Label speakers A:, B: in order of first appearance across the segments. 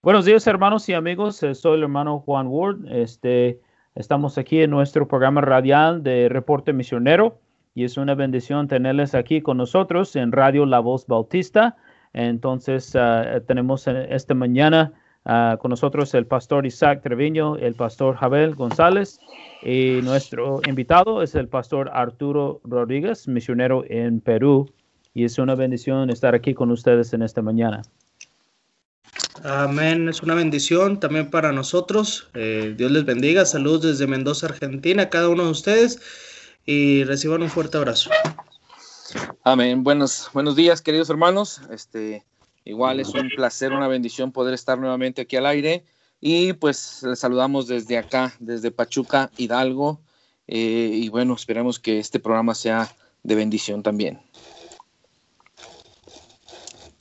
A: Buenos días, hermanos y amigos. Eh, soy el hermano Juan Ward. Este, estamos aquí en nuestro programa radial de Reporte Misionero y es una bendición tenerles aquí con nosotros en Radio La Voz Bautista. Entonces, ah, tenemos esta mañana ah, con nosotros el pastor Isaac Treviño, el pastor Javel González y nuestro invitado es el pastor Arturo Rodríguez, misionero en Perú. Y es una bendición estar aquí con ustedes en esta mañana.
B: Amén, es una bendición también para nosotros. Eh, Dios les bendiga. Saludos desde Mendoza, Argentina, a cada uno de ustedes y reciban un fuerte abrazo.
C: Amén. Buenos, buenos días, queridos hermanos. Este, igual es un placer, una bendición poder estar nuevamente aquí al aire. Y pues les saludamos desde acá, desde Pachuca, Hidalgo. Eh, y bueno, esperamos que este programa sea de bendición también.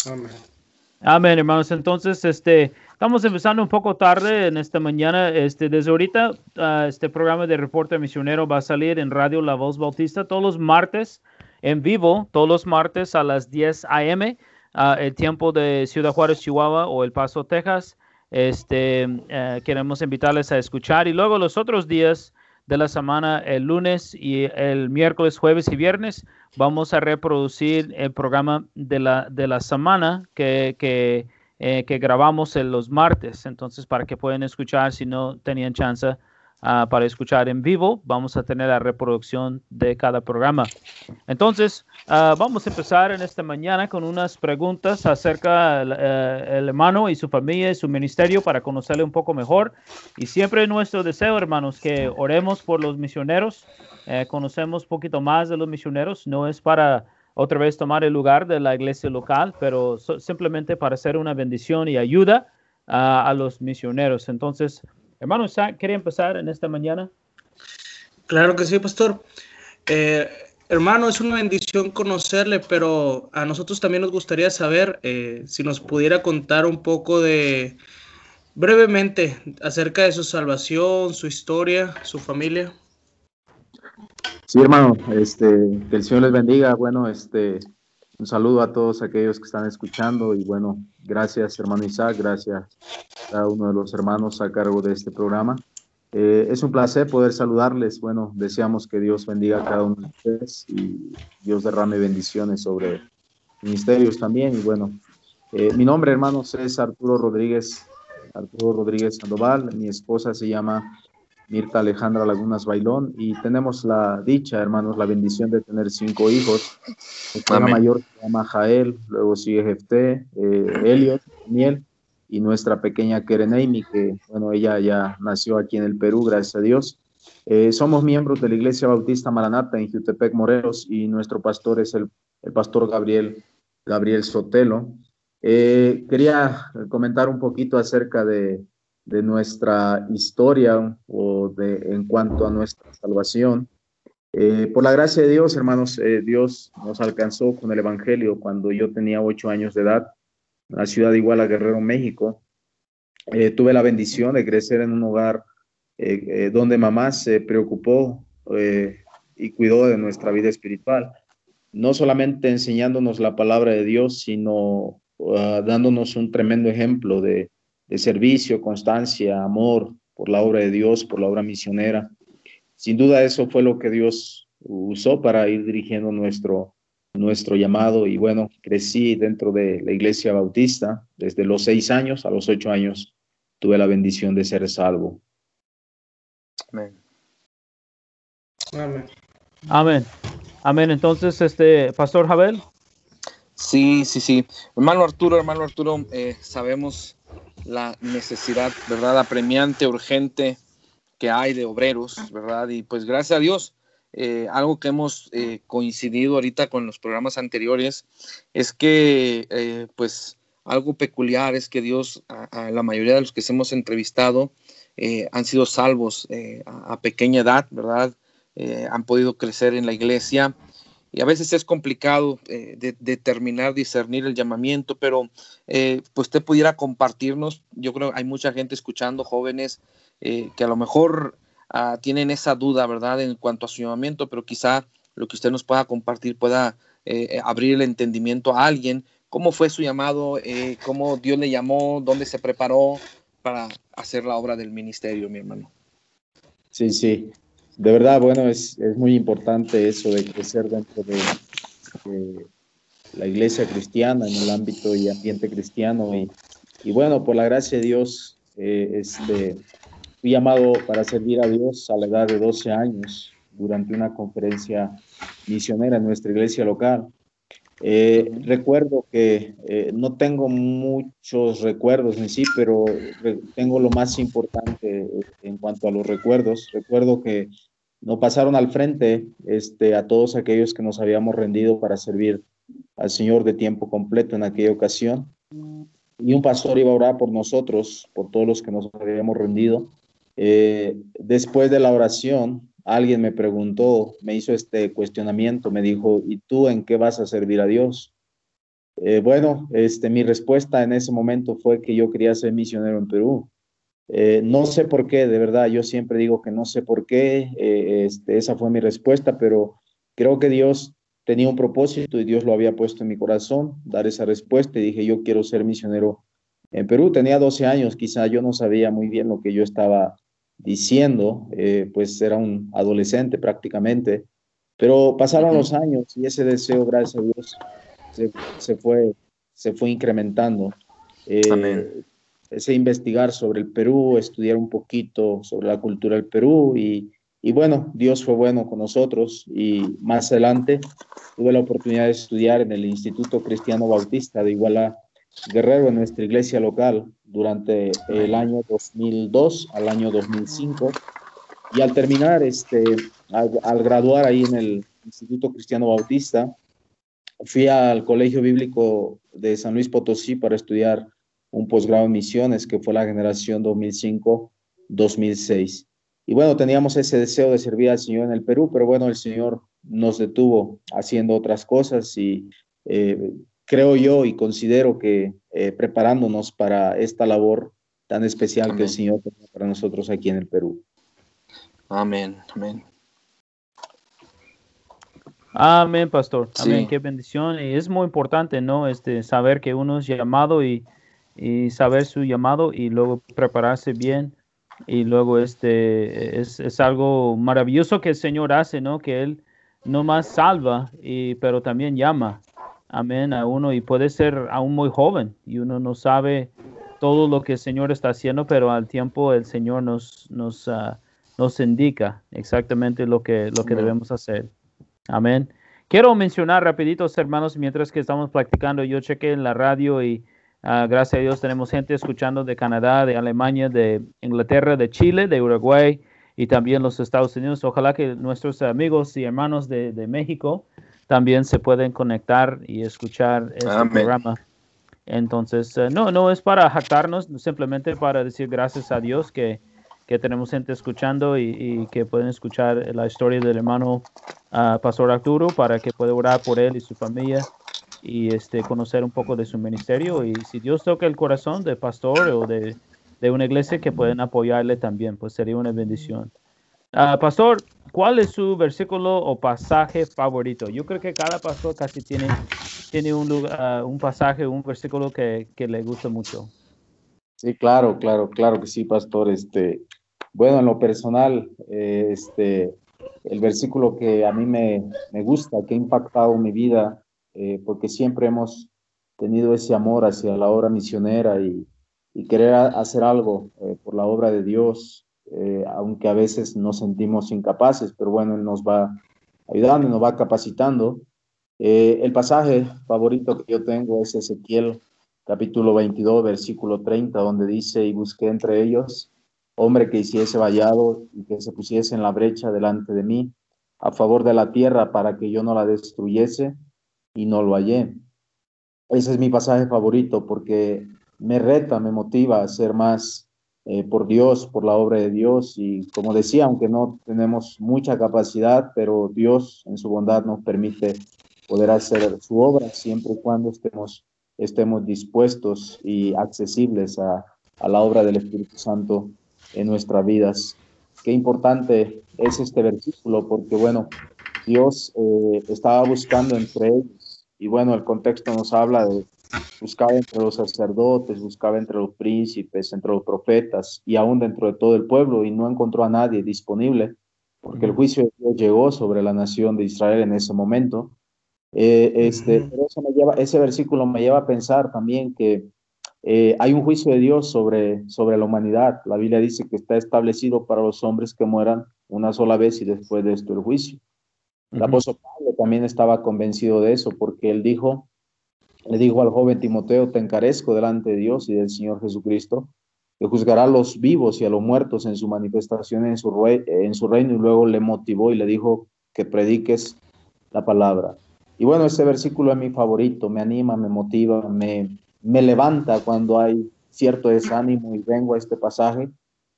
A: Amén. Amén, hermanos. Entonces, este, estamos empezando un poco tarde en esta mañana. Este, desde ahorita, ah, este programa de reporte misionero va a salir en Radio La Voz Bautista todos los martes en vivo, todos los martes a las 10 a.m., ah, el tiempo de Ciudad Juárez, Chihuahua o El Paso, Texas. Este, eh, queremos invitarles a escuchar y luego los otros días de la semana, el lunes y el miércoles, jueves y viernes, vamos a reproducir el programa de la, de la semana que, que, eh, que grabamos en los martes. Entonces, para que puedan escuchar si no tenían chance Ah, para escuchar en vivo. Vamos a tener la reproducción de cada programa. Entonces, ah, vamos a empezar en esta mañana con unas preguntas acerca del eh, hermano y su familia y su ministerio para conocerle un poco mejor. Y siempre nuestro deseo, hermanos, que oremos por los misioneros. Eh, conocemos poquito más de los misioneros. No es para otra vez tomar el lugar de la iglesia local, pero simplemente para hacer una bendición y ayuda a los misioneros. Entonces, Hermano Isaac, ¿quería empezar en esta mañana?
B: Claro que sí, pastor. Eh, hermano, es una bendición conocerle, pero a nosotros también nos gustaría saber eh, si nos pudiera contar un poco de, brevemente, acerca de su salvación, su historia, su familia.
D: Sí, hermano, este, que el Señor les bendiga. Bueno, este, un saludo a todos aquellos que están escuchando y bueno, gracias, hermano Isaac, gracias cada uno de los hermanos a cargo de este programa. Eh, es un placer poder saludarles. Bueno, deseamos que Dios bendiga a cada uno de ustedes y Dios derrame bendiciones sobre ministerios también. Y bueno, eh, mi nombre, hermanos, es Arturo Rodríguez, Arturo Rodríguez Sandoval. Mi esposa se llama Mirta Alejandra Lagunas Bailón y tenemos la dicha, hermanos, la bendición de tener cinco hijos. El mayor se llama Jael, luego sigue Jefté, eh, Elliot, Daniel y nuestra pequeña Kereneimi, que bueno, ella ya nació aquí en el Perú, gracias a Dios. Eh, somos miembros de la Iglesia Bautista Maranata en Jutepec, Morelos, y nuestro pastor es el, el pastor Gabriel, Gabriel Sotelo. Eh, quería comentar un poquito acerca de, de, nuestra historia o de, en cuanto a nuestra salvación. Eh, por la gracia de Dios, hermanos, Dios nos alcanzó con el Evangelio cuando yo tenía ocho años de edad la ciudad de Iguala, Guerrero, México. Eh, tuve la bendición de crecer en un hogar eh, eh, donde mamá se preocupó y cuidó de nuestra vida espiritual, no solamente enseñándonos la palabra de Dios, sino ah, dándonos un tremendo ejemplo de, de servicio, constancia, amor por la obra de Dios, por la obra misionera. Sin duda eso fue lo que Dios usó para ir dirigiendo nuestro, nuestro llamado y bueno, crecí dentro de la iglesia bautista desde los seis años a los ocho años tuve la bendición de ser salvo.
A: Amén. Amén. Amén. Entonces, este, Pastor Jabel.
C: Sí, sí, sí. Hermano Arturo, hermano Arturo, eh, sabemos la necesidad, ¿verdad? Apremiante, urgente que hay de obreros, ¿verdad? Y pues gracias a Dios, eh, algo que hemos eh, coincidido ahorita con los programas anteriores es que, eh, pues, algo peculiar es que Dios, a, la mayoría de los que hemos entrevistado, han sido salvos a, pequeña edad, ¿verdad? han podido crecer en la iglesia. Y a veces es complicado determinar, discernir el llamamiento, pero pues usted pudiera compartirnos, yo creo que hay mucha gente escuchando, jóvenes, que a lo mejor Ah, tienen esa duda, ¿verdad?, en cuanto a su llamamiento, pero quizá lo que usted nos pueda compartir pueda eh, abrir el entendimiento a alguien cómo fue su llamado, eh, cómo Dios le llamó, dónde se preparó para hacer la obra del ministerio, mi hermano.
D: Sí, sí. De verdad, bueno, es, es muy importante eso de crecer dentro de, la iglesia cristiana, en el ámbito y ambiente cristiano. Y, y bueno, por la gracia de Dios, eh, este, fui llamado para servir a Dios a la edad de 12 años durante una conferencia misionera en nuestra iglesia local. Eh, recuerdo que eh, no tengo muchos recuerdos en sí, pero tengo lo más importante en cuanto a los recuerdos. Recuerdo que nos pasaron al frente este, a todos aquellos que nos habíamos rendido para servir al Señor de tiempo completo en aquella ocasión. Y un pastor iba a orar por nosotros, por todos los que nos habíamos rendido. Eh, después de la oración, alguien me preguntó, me hizo este cuestionamiento, me dijo, ¿y tú en qué vas a servir a Dios? Eh, bueno, este, mi respuesta en ese momento fue que yo quería ser misionero en Perú. Eh, no sé por qué, de verdad, yo siempre digo que no sé por qué, eh, este, esa fue mi respuesta, pero creo que Dios tenía un propósito y Dios lo había puesto en mi corazón, dar esa respuesta y dije, yo quiero ser misionero en Perú. Tenía 12 años, quizá yo no sabía muy bien lo que yo estaba diciendo, eh, pues era un adolescente prácticamente, pero pasaron los años y ese deseo, gracias a Dios, se, fue, se fue incrementando. Amén. Ese investigar sobre el Perú, estudiar un poquito sobre la cultura del Perú y, y bueno, Dios fue bueno con nosotros y más adelante tuve la oportunidad de estudiar en el Instituto Cristiano Bautista de Iguala Guerrero en nuestra iglesia local durante el año 2002 al año 2005 y al terminar, este, al, graduar ahí en el Instituto Cristiano Bautista, fui al Colegio Bíblico de San Luis Potosí para estudiar un posgrado en misiones que fue la generación 2005-2006. Y bueno, teníamos ese deseo de servir al Señor en el Perú, pero bueno, el Señor nos detuvo haciendo otras cosas y eh, creo yo y considero que eh, preparándonos para esta labor tan especial que el Señor tiene para nosotros aquí en el Perú.
C: Amén, amén.
A: Amén, pastor. Amén, qué bendición. Y es muy importante, ¿no? Este, saber que uno es llamado y, y saber su llamado y luego prepararse bien. Y luego este es, es, algo maravilloso que el Señor hace, ¿no? Que Él no más salva, y, pero también llama amén, a uno y puede ser aún muy joven y uno no sabe todo lo que el Señor está haciendo, pero al tiempo el Señor nos, nos, ah, nos indica exactamente lo que, lo que debemos hacer. Amén. Quiero mencionar rapiditos, hermanos, mientras que estamos practicando, yo chequé en la radio y ah, gracias a Dios tenemos gente escuchando de Canadá, de Alemania, de Inglaterra, de Chile, de Uruguay y también los Estados Unidos. Ojalá que nuestros amigos y hermanos de, de México también se pueden conectar y escuchar este programa. Entonces, eh, no, no es para jactarnos, simplemente para decir gracias a Dios que, que tenemos gente escuchando y, que pueden escuchar la historia del hermano uh, Pastor Arturo para que pueda orar por él y su familia y este, conocer un poco de su ministerio. Y si Dios toca el corazón de pastor o de, de una iglesia que pueden apoyarle también, pues sería una bendición. Uh, pastor, ¿cuál es su versículo o pasaje favorito? Yo creo que cada pastor casi tiene, tiene un, lugar, uh, un pasaje, un versículo que, que, le gusta mucho.
D: Sí, claro, claro, claro que sí, pastor. Este, bueno, en lo personal, eh, este, el versículo que a mí me, me gusta, que ha impactado mi vida, eh, porque siempre hemos tenido ese amor hacia la obra misionera y, y querer hacer algo eh, por la obra de Dios. Eh, aunque a veces nos sentimos incapaces, pero bueno, nos va ayudando, nos va capacitando. El pasaje favorito que yo tengo es Ezequiel capítulo 22, versículo 30, donde dice, y busqué entre ellos hombre que hiciese vallado y que se pusiese en la brecha delante de mí a favor de la tierra para que yo no la destruyese y no lo hallé. Ese es mi pasaje favorito porque me reta, me motiva a ser más eh, por Dios, por la obra de Dios. Y como decía, aunque no tenemos mucha capacidad, pero Dios en su bondad nos permite poder hacer su obra siempre y cuando estemos, estemos dispuestos y accesibles a, a la obra del Espíritu Santo en nuestras vidas. Qué importante es este versículo porque, bueno, Dios eh, estaba buscando entre ellos y bueno, el contexto nos habla de, buscaba entre los sacerdotes, buscaba entre los príncipes, entre los profetas y aún dentro de todo el pueblo y no encontró a nadie disponible porque el juicio de Dios llegó sobre la nación de Israel en ese momento. Eh, este, eso me lleva, ese versículo me lleva a pensar también que eh, hay un juicio de Dios sobre, sobre la humanidad. La Biblia dice que está establecido para los hombres que mueran una sola vez y después de esto el juicio. El apóstol Pablo también estaba convencido de eso porque él dijo, le dijo al joven Timoteo, te encarezco delante de Dios y del Señor Jesucristo, que juzgará a los vivos y a los muertos en su manifestación en su, en su reino y luego le motivó y le dijo que prediques la palabra. Y bueno, ese versículo es mi favorito, me anima, me motiva, me, me levanta cuando hay cierto desánimo y vengo a este pasaje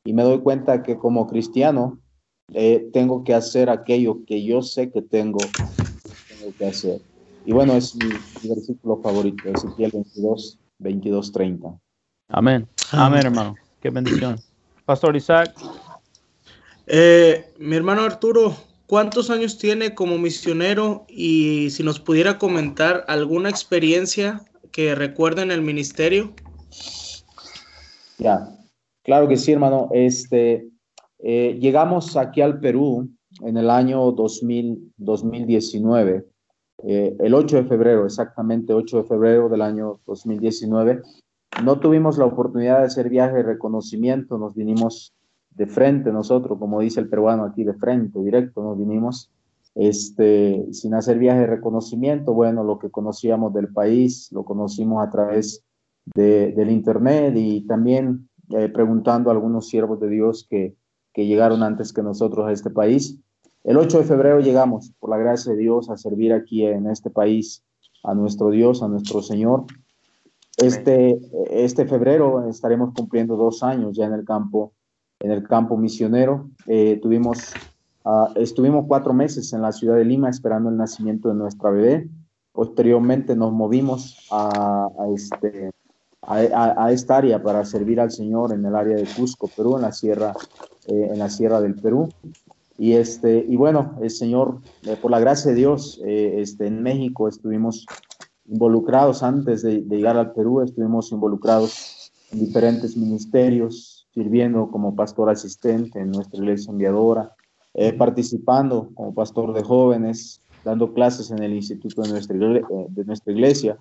D: y me doy cuenta que como cristiano eh, tengo que hacer aquello que yo sé que tengo, tengo que hacer. Y bueno, es mi, versículo favorito, Ezequiel 22, 22, 30.
A: Amén. Amén, hermano. Qué bendición. Pastor Isaac.
B: Eh, mi hermano Arturo, ¿cuántos años tiene como misionero? Y si nos pudiera comentar alguna experiencia que recuerda en el ministerio.
D: Ya, claro que sí, hermano. Este, eh, llegamos aquí al Perú en el año 2000, 2019, eh, el 8 de febrero, exactamente 8 de febrero del año 2019. No tuvimos la oportunidad de hacer viaje de reconocimiento, nos vinimos de frente nosotros, como dice el peruano aquí, de frente, directo, nos vinimos este, sin hacer viaje de reconocimiento. Bueno, lo que conocíamos del país, lo conocimos a través de, del Internet y también eh, preguntando a algunos siervos de Dios que, que llegaron antes que nosotros a este país. El 8 de febrero llegamos, por la gracia de Dios, a servir aquí en este país a nuestro Dios, a nuestro Señor. Este, este febrero estaremos cumpliendo dos años ya en el campo, en el campo misionero. Eh, tuvimos, uh, estuvimos cuatro meses en la ciudad de Lima esperando el nacimiento de nuestra bebé. Posteriormente nos movimos a, a este, a, a, esta área para servir al Señor en el área de Cusco, Perú, en la sierra, eh, en la sierra del Perú. Y, este, y bueno, el Señor, eh, por la gracia de Dios, eh, este, en México estuvimos involucrados antes de, llegar al Perú, estuvimos involucrados en diferentes ministerios, sirviendo como pastor asistente en nuestra iglesia enviadora, eh, participando como pastor de jóvenes, dando clases en el instituto de nuestra, de nuestra iglesia.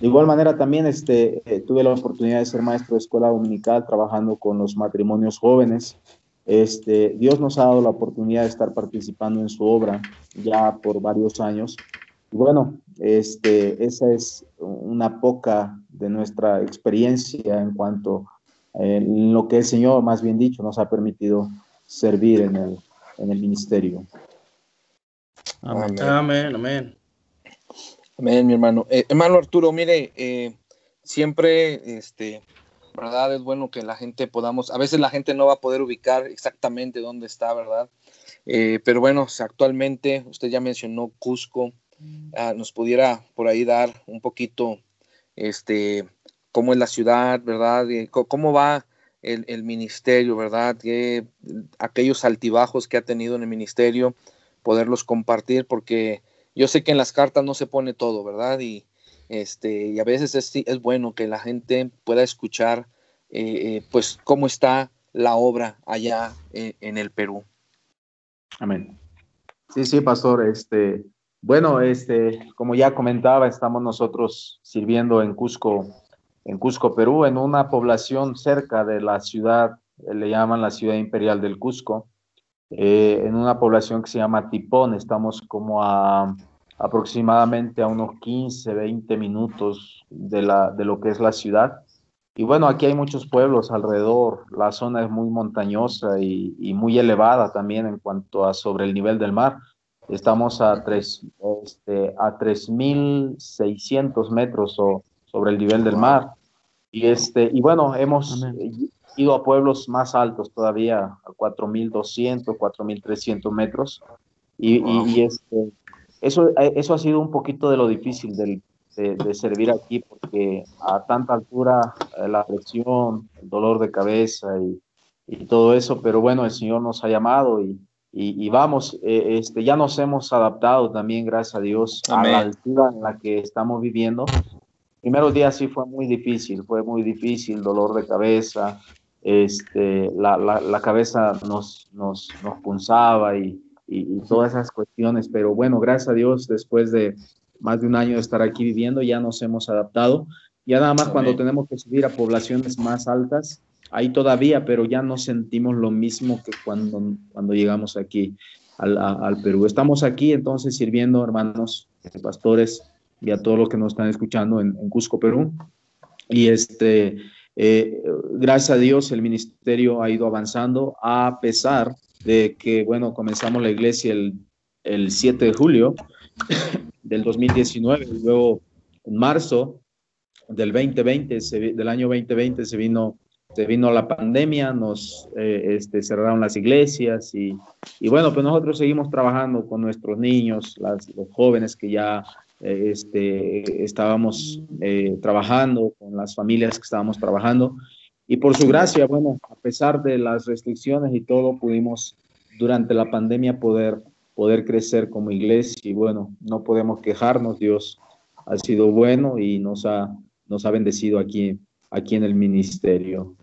D: De igual manera también este, tuve la oportunidad de ser maestro de escuela dominical trabajando con los matrimonios jóvenes. Este, Dios nos ha dado la oportunidad de estar participando en su obra ya por varios años bueno, este, esa es una poca de nuestra experiencia en cuanto a lo que el Señor, más bien dicho, nos ha permitido servir en el, en el ministerio.
B: Amén, amén. Amén,
C: amén mi hermano. Eh, hermano Arturo, mire, eh, siempre, este, ¿verdad? Es bueno que la gente podamos, a veces la gente no va a poder ubicar exactamente dónde está, ¿verdad? Eh, pero bueno, actualmente, usted ya mencionó Cusco, Ah, nos pudiera por ahí dar un poquito, este, cómo es la ciudad, ¿verdad? ¿Cómo va el, ministerio, ¿verdad? Que, aquellos altibajos que ha tenido en el ministerio, poderlos compartir, porque yo sé que en las cartas no se pone todo, ¿verdad? Y, este, y a veces es, es bueno que la gente pueda escuchar, eh, eh, pues, cómo está la obra allá eh, en el Perú.
D: Amén. Sí, sí, pastor, este, bueno, este, como ya comentaba, estamos nosotros sirviendo en Cusco, en Cusco, Perú, en una población cerca de la ciudad, le llaman la ciudad imperial del Cusco, eh, en una población que se llama Tipón. Estamos como a aproximadamente a unos 15, 20 minutos de, la, de lo que es la ciudad. Y bueno, aquí hay muchos pueblos alrededor, la zona es muy montañosa y, y muy elevada también en cuanto a sobre el nivel del mar. Estamos a, tres, este, a 3.600 metros sobre el nivel del mar. Y, este, y bueno, hemos ido a pueblos más altos todavía, a 4.200, 4.300 metros. Y, y, este, eso, eso ha sido un poquito de lo difícil del, de, de, servir aquí, porque a tanta altura eh, la presión, el dolor de cabeza y, y todo eso, pero bueno, el Señor nos ha llamado y, y, vamos, eh, este, ya nos hemos adaptado también, gracias a Dios, a la altura en la que estamos viviendo. primeros días sí fue muy difícil, fue muy difícil, dolor de cabeza, este, la, la, la cabeza nos, nos, nos punzaba y, y, todas esas cuestiones, pero bueno, gracias a Dios, después de más de un año de estar aquí viviendo, ya nos hemos adaptado. Ya nada más cuando tenemos que subir a poblaciones más altas, ahí todavía, pero ya no sentimos lo mismo que cuando, cuando llegamos aquí al, al Perú. Estamos aquí entonces sirviendo, hermanos, pastores, y a todos los que nos están escuchando en, Cusco, Perú. Y este, eh, gracias a Dios el ministerio ha ido avanzando a pesar de que, bueno, comenzamos la iglesia el, el 7 de julio del 2019, y luego en marzo del 2020, del año 2020 se vino, se vino la pandemia, nos eh, este, cerraron las iglesias y, y, bueno, pues nosotros seguimos trabajando con nuestros niños, las, los jóvenes que ya eh, este, estábamos eh, trabajando, con las familias que estábamos trabajando. Y por su gracia, bueno, a pesar de las restricciones y todo, pudimos durante la pandemia poder, poder crecer como iglesia y bueno, no podemos quejarnos, Dios ha sido bueno y nos ha, nos ha bendecido aquí, aquí en el ministerio.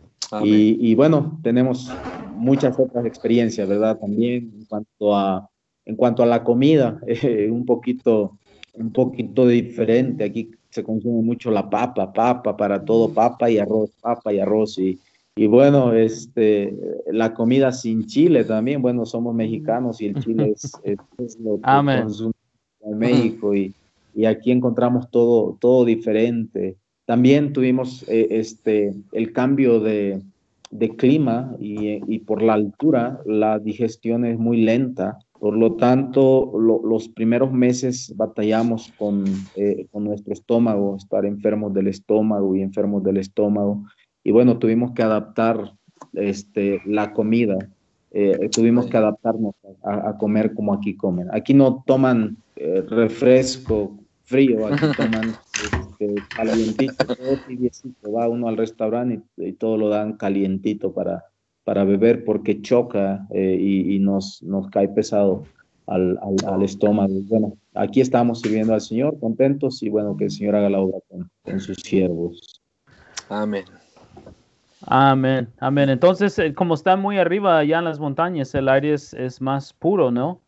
D: Y, y, bueno, tenemos muchas otras experiencias, ¿verdad? También en cuanto a, en cuanto a la comida, eh, un poquito un poquito diferente. Aquí se consume mucho la papa, papa para todo, papa y arroz, papa y arroz. Y, y bueno, este, la comida sin chile también. Bueno, somos mexicanos y el chile es, lo que consumimos en México y, y, aquí encontramos todo, todo diferente. También tuvimos eh, este, el cambio de, de clima y, y, por la altura la digestión es muy lenta por lo tanto, los primeros meses batallamos con, eh, con, nuestro estómago, estar enfermos del estómago y enfermos del estómago. Y bueno, tuvimos que adaptar este, la comida, eh, tuvimos que adaptarnos a, comer como aquí comen. Aquí no toman eh, refresco frío, aquí toman este, calientito, todo Va uno al restaurante y todo lo dan calientito para, para beber porque choca eh, y, nos, nos cae pesado al, al, estómago. Bueno, aquí estamos sirviendo al Señor, contentos y bueno, que el Señor haga la obra con, sus siervos.
C: Amén.
A: Amén, amén. Entonces, eh, como está muy arriba allá en las montañas, el aire es, es más puro, ¿no?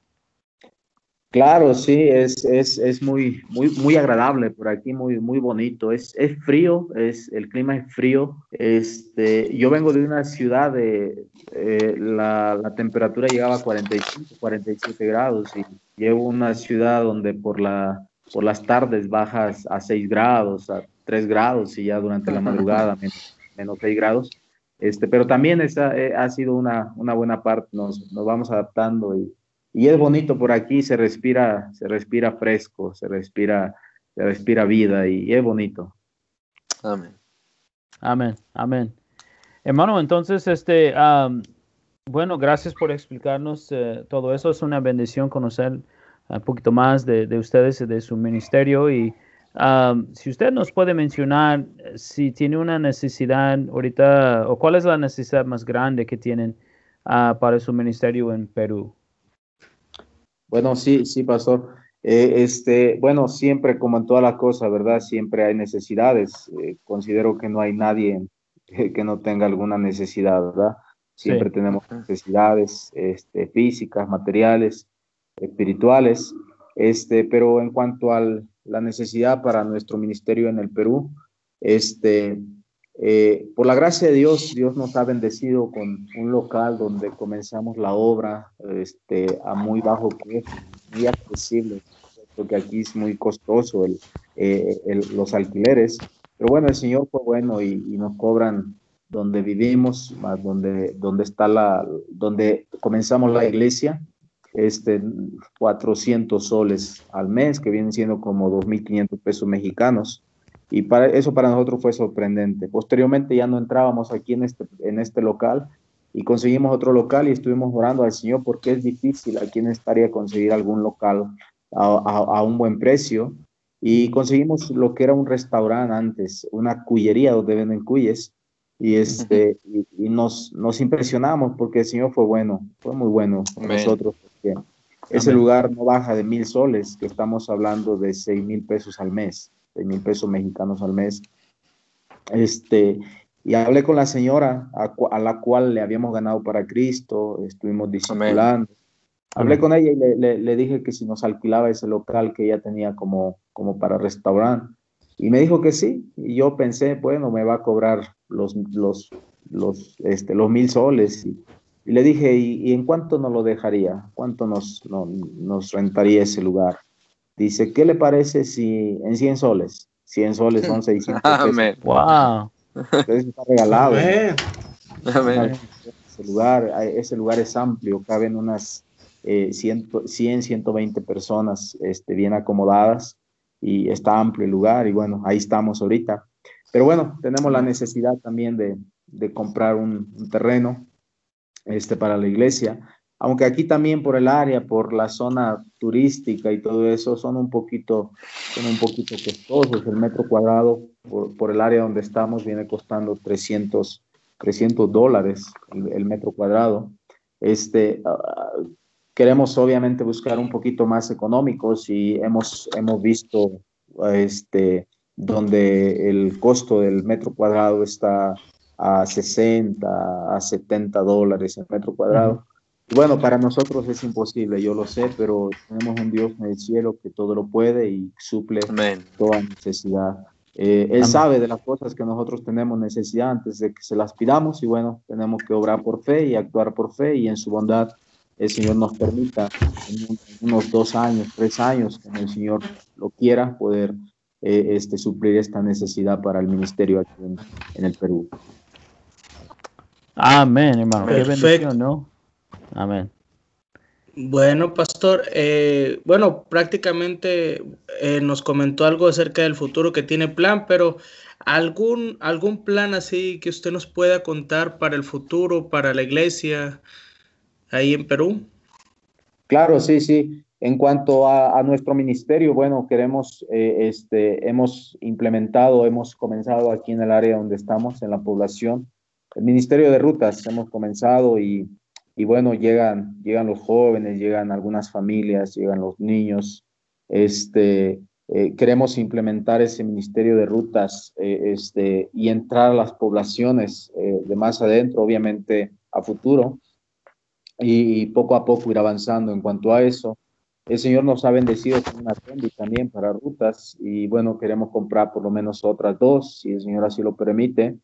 D: Claro, sí, es, es, es, muy, muy, muy agradable por aquí, muy, muy bonito. Es, es frío, es, el clima es frío. Este, yo vengo de una ciudad de eh, la, la, temperatura llegaba a 45, 47 grados y llevo una ciudad donde por, la, por las tardes bajas a 6 grados, a 3 grados y ya durante la madrugada menos, menos 6 grados. Este, pero también esa, eh, ha sido una, una buena parte, nos, nos vamos adaptando y y es bonito por aquí, se respira, se respira fresco, se respira, se respira vida y es bonito.
C: Amén.
A: Amén, amén. Hermano, entonces, este, bueno, gracias por explicarnos eh, todo eso. Es una bendición conocer un poquito más de, de ustedes y de su ministerio. Y si usted nos puede mencionar si tiene una necesidad ahorita, o cuál es la necesidad más grande que tienen ah, para su ministerio en Perú.
D: Bueno, sí, sí, pastor. Eh, este, bueno, siempre como en toda la cosa, ¿verdad? Siempre hay necesidades. Eh, considero que no hay nadie que, no tenga alguna necesidad, ¿verdad? Siempre tenemos necesidades este, físicas, materiales, espirituales. Este, pero en cuanto a la necesidad para nuestro ministerio en el Perú, este, eh, por la gracia de Dios, Dios nos ha bendecido con un local donde comenzamos la obra este, a muy bajo precio, muy accesible, porque aquí es muy costoso eh, el, los alquileres. Pero bueno, el Señor fue bueno y, nos cobran donde vivimos, más donde, donde está la, donde comenzamos la iglesia, este, 400 soles al mes, que vienen siendo como 2.500 pesos mexicanos. Y para, eso para nosotros fue sorprendente. Posteriormente ya no entrábamos aquí en este, en este local y conseguimos otro local y estuvimos orando al Señor porque es difícil aquí en esta área conseguir algún local a, a, un buen precio. Y conseguimos lo que era un restaurante antes, una cuyería donde venden cuyes. Y, este, y, nos, nos impresionamos porque el Señor fue bueno, fue muy bueno con nosotros. Ese lugar no baja de mil soles, que estamos hablando de seis mil pesos al mes. 6 mil pesos mexicanos al mes. Este, y hablé con la señora a, la cual le habíamos ganado para Cristo, estuvimos discipulando. Hablé con ella y le, dije que si nos alquilaba ese local que ella tenía como, como para restaurante. Y me dijo que sí. Y yo pensé, bueno, me va a cobrar los, los, los, este, los mil soles. Y, le dije, ¿y, en cuánto nos lo dejaría? ¿Cuánto nos, nos rentaría ese lugar? Dice, ¿qué le parece si en 100 soles? 100 soles son 600 pesos.
A: ¡Wow!
D: Entonces está regalado. Ese lugar, ese lugar es amplio, caben unas eh, 100, 120 personas este, bien acomodadas y está amplio el lugar y bueno, ahí estamos ahorita. Pero bueno, tenemos la necesidad también de, de comprar un, un, terreno este, para la iglesia, aunque aquí también por el área, por la zona turística y todo eso, son un poquito, son un poquito costosos. El metro cuadrado por, por el área donde estamos viene costando 300, 300 dólares el, metro cuadrado. Este, ah, queremos obviamente buscar un poquito más económicos y hemos, hemos visto este, donde el costo del metro cuadrado está a 60, a 70 dólares el metro cuadrado. Bueno, para nosotros es imposible, yo lo sé, pero tenemos un Dios en el cielo que todo lo puede y suple toda necesidad. Eh, él sabe de las cosas que nosotros tenemos necesidad antes de que se las pidamos y bueno, tenemos que obrar por fe y actuar por fe y en su bondad el Señor nos permita en unos dos años, tres años, como el Señor lo quiera, poder eh, este, suplir esta necesidad para el ministerio aquí en, el Perú.
A: Amén, hermano. Perfecto. ¿no? Amén.
B: Bueno, pastor, eh, bueno, prácticamente eh, nos comentó algo acerca del futuro que tiene plan, pero algún, algún plan así que usted nos pueda contar para el futuro, para la iglesia, ahí en Perú?
D: Claro, sí, sí. En cuanto a, nuestro ministerio, bueno, queremos, eh, este, hemos implementado, hemos comenzado aquí en el área donde estamos, en la población, el Ministerio de Rutas, hemos comenzado y, y bueno, llegan, llegan los jóvenes, llegan algunas familias, llegan los niños. Este, eh, queremos implementar ese Ministerio de Rutas eh, este, y entrar a las poblaciones de más adentro, obviamente a futuro y poco a poco ir avanzando en cuanto a eso. El Señor nos ha bendecido con una también para rutas y bueno, queremos comprar por lo menos otras dos, si el Señor así lo permite,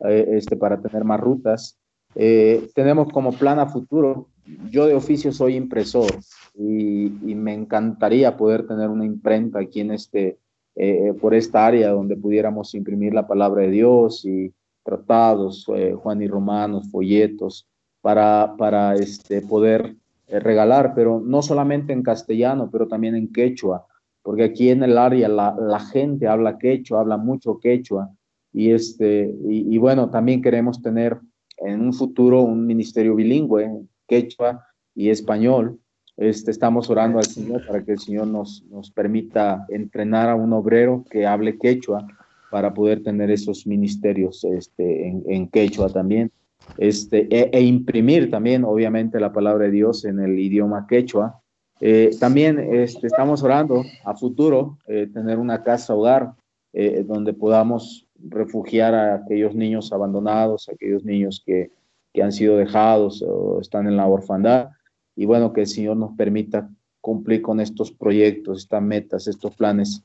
D: eh, este, para tener más rutas. Eh, tenemos como plan a futuro, yo de oficio soy impresor y, me encantaría poder tener una imprenta aquí en este, eh, por esta área donde pudiéramos imprimir la palabra de Dios y tratados, Juan y Romanos, folletos, para, para este, poder eh, regalar, pero no solamente en castellano, pero también en quechua, porque aquí en el área la, la gente habla quechua, habla mucho quechua, y, este, y, bueno, también queremos tener en un futuro un ministerio bilingüe, quechua y español. Este, estamos orando al Señor para que el Señor nos, nos permita entrenar a un obrero que hable quechua para poder tener esos ministerios este, en, en quechua también este, e, e, imprimir también, obviamente, la palabra de Dios en el idioma quechua. Eh, también este, estamos orando a futuro eh, tener una casa hogar eh, donde podamos refugiar a aquellos niños abandonados, aquellos niños que, que han sido dejados o están en la orfandad. Y bueno, que el Señor nos permita cumplir con estos proyectos, estas metas, estos planes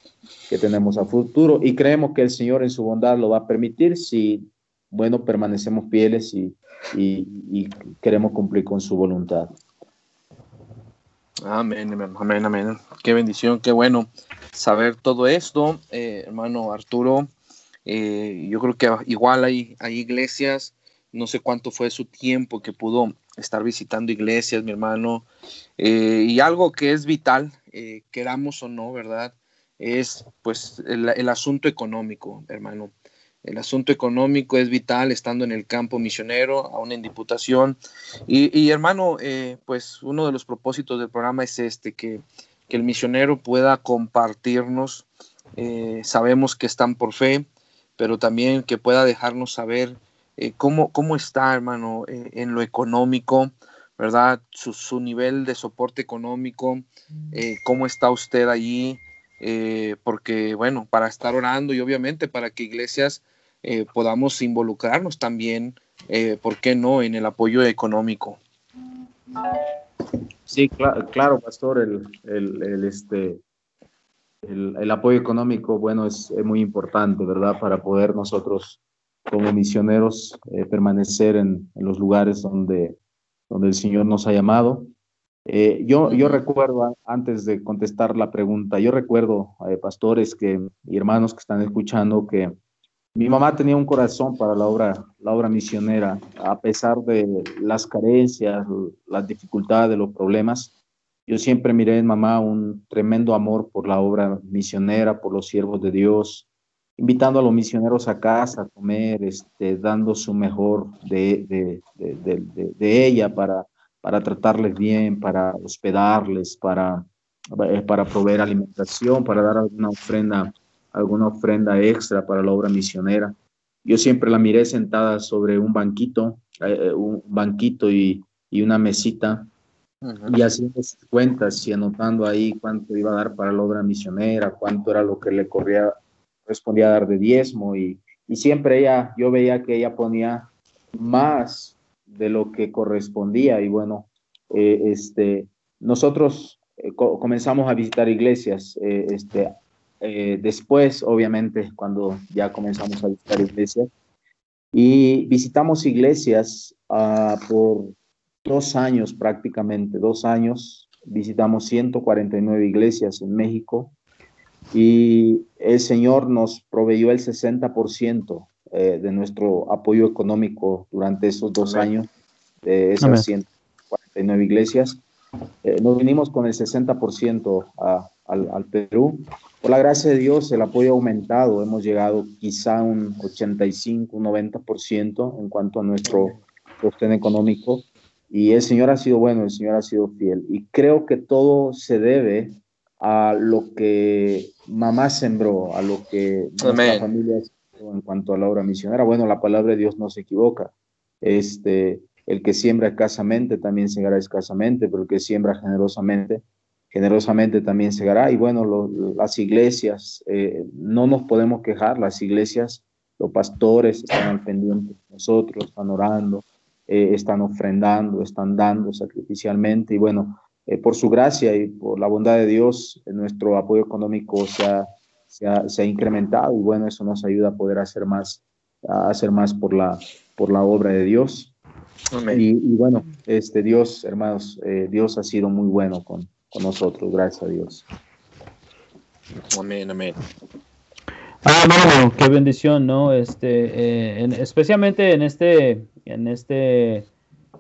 D: que tenemos a futuro. Y creemos que el Señor en su bondad lo va a permitir si bueno, permanecemos fieles y, queremos cumplir con su voluntad.
C: Amén, amén, amén. Qué bendición, qué bueno saber todo esto, eh, hermano Arturo. Eh, yo creo que igual hay, hay iglesias, no sé cuánto fue su tiempo que pudo estar visitando iglesias, mi hermano. Eh, y algo que es vital, queramos o no, ¿verdad? Es pues el asunto económico, hermano. El asunto económico es vital estando en el campo misionero, aún en diputación. Y, hermano, eh, pues uno de los propósitos del programa es este, que, el misionero pueda compartirnos. Eh, sabemos que están por fe, pero también que pueda dejarnos saber eh, cómo, cómo está, hermano, en lo económico, ¿verdad? Su, su, nivel de soporte económico, cómo está usted allí, eh, porque bueno, para estar orando y obviamente para que iglesias eh, podamos involucrarnos también, eh, ¿por qué no?, en el apoyo económico.
D: Sí, claro, pastor, el, el, este, el, apoyo económico, bueno, es, muy importante, ¿verdad? Para poder nosotros como misioneros permanecer en, en, los lugares donde, donde el Señor nos ha llamado. Eh, yo, yo recuerdo, antes de contestar la pregunta, yo recuerdo, eh, pastores que, y hermanos que están escuchando, que mi mamá tenía un corazón para la obra, la obra misionera, a pesar de las carencias, las dificultades, los problemas. Yo siempre miré en mamá un tremendo amor por la obra misionera, por los siervos de Dios, invitando a los misioneros a casa a comer, este, dando su mejor de, de, de, de ella para para tratarles bien, para hospedarles, para, eh, para proveer alimentación, para dar alguna ofrenda, alguna ofrenda extra para la obra misionera. Yo siempre la miré sentada sobre un banquito, eh, un banquito y, y una mesita, y haciendo sus cuentas y anotando ahí cuánto iba a dar para la obra misionera, cuánto era lo que le corría, respondía a dar de diezmo, y, y siempre ella, yo veía que ella ponía más de lo que correspondía y bueno, eh, este, nosotros eh, comenzamos a visitar iglesias, eh, este, después obviamente cuando ya comenzamos a visitar iglesias y visitamos iglesias ah, por dos años prácticamente, dos años, visitamos 149 iglesias en México y el Señor nos proveyó el 60% eh, de nuestro apoyo económico durante esos dos años de esas 149 iglesias. Eh, nos vinimos con el 60% al, al, Perú. Por la gracia de Dios, el apoyo ha aumentado. Hemos llegado quizá un 85, un 90% en cuanto a nuestro sostén económico. Y el Señor ha sido bueno, el Señor ha sido fiel. Y creo que todo se debe a lo que mamá sembró, a lo que nuestra familia en cuanto a la obra misionera. Bueno, la palabra de Dios no se equivoca. Este, el que siembra escasamente también segará escasamente, pero el que siembra generosamente, generosamente también segará. Y bueno, las iglesias, eh, no nos podemos quejar, las iglesias, los pastores están al pendiente de nosotros, están orando, eh, están ofrendando, están dando sacrificialmente. Y bueno, eh, por su gracia y por la bondad de Dios, nuestro apoyo económico se ha se ha, incrementado y bueno, eso nos ayuda a poder hacer más, a hacer más por la, por la obra de Dios. Y, bueno, este Dios, hermanos, eh, Dios ha sido muy bueno con, con, nosotros, gracias a Dios.
C: Amén, amén.
A: Ah, bueno, qué bendición, ¿no? Este, eh, especialmente en este, en este,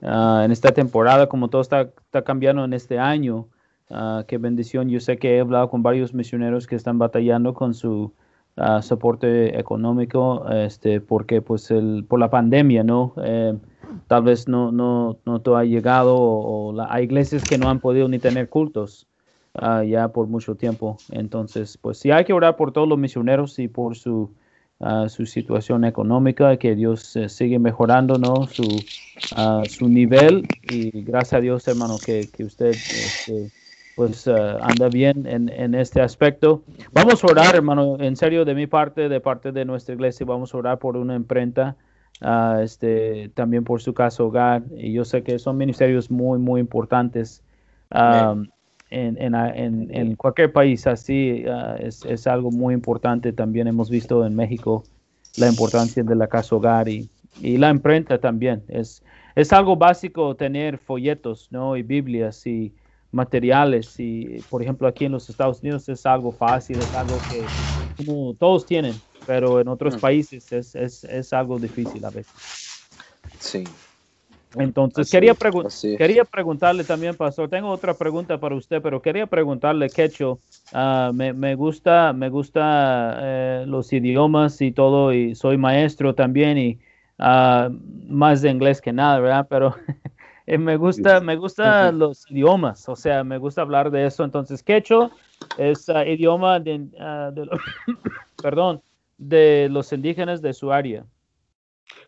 A: uh, en esta temporada, como todo está, está cambiando en este año, Ah, qué bendición. Yo sé que he hablado con varios misioneros que están batallando con su ah, soporte económico, este, porque pues el, por la pandemia, ¿no? Eh, tal vez no, no, no todo ha llegado o, hay iglesias que no han podido ni tener cultos ah, ya por mucho tiempo. Entonces, pues sí hay que orar por todos los misioneros y por su, su situación económica, que Dios eh, sigue mejorando, ¿no? Su, su nivel y gracias a Dios, hermano, que, que usted... Este, pues eh, anda bien en, en, este aspecto. Vamos a orar, hermano, en serio, de mi parte, de parte de nuestra iglesia, vamos a orar por una imprenta, uh, este, también por su casa hogar. Y yo sé que son ministerios muy, muy importantes um, en, en, en, cualquier país. Así uh, es, es, algo muy importante. También hemos visto en México la importancia de la casa hogar y, y la imprenta también. Es, es algo básico tener folletos, ¿no? Y Biblias y materiales y por ejemplo aquí en los Estados Unidos es algo fácil, es algo que todos tienen, pero en otros países es, es, es, algo difícil a veces.
C: Sí.
A: Entonces quería, quería preguntarle también, Pastor, tengo otra pregunta para usted, pero quería preguntarle, Quecho, uh, me, me, gusta, me gusta eh, los idiomas y todo, y soy maestro también, y uh, más de inglés que nada, ¿verdad? Pero Eh, me gusta, me gusta los idiomas, o sea, me gusta hablar de eso. Entonces, quechua es uh, idioma de, uh, de perdón, de los indígenas de su área.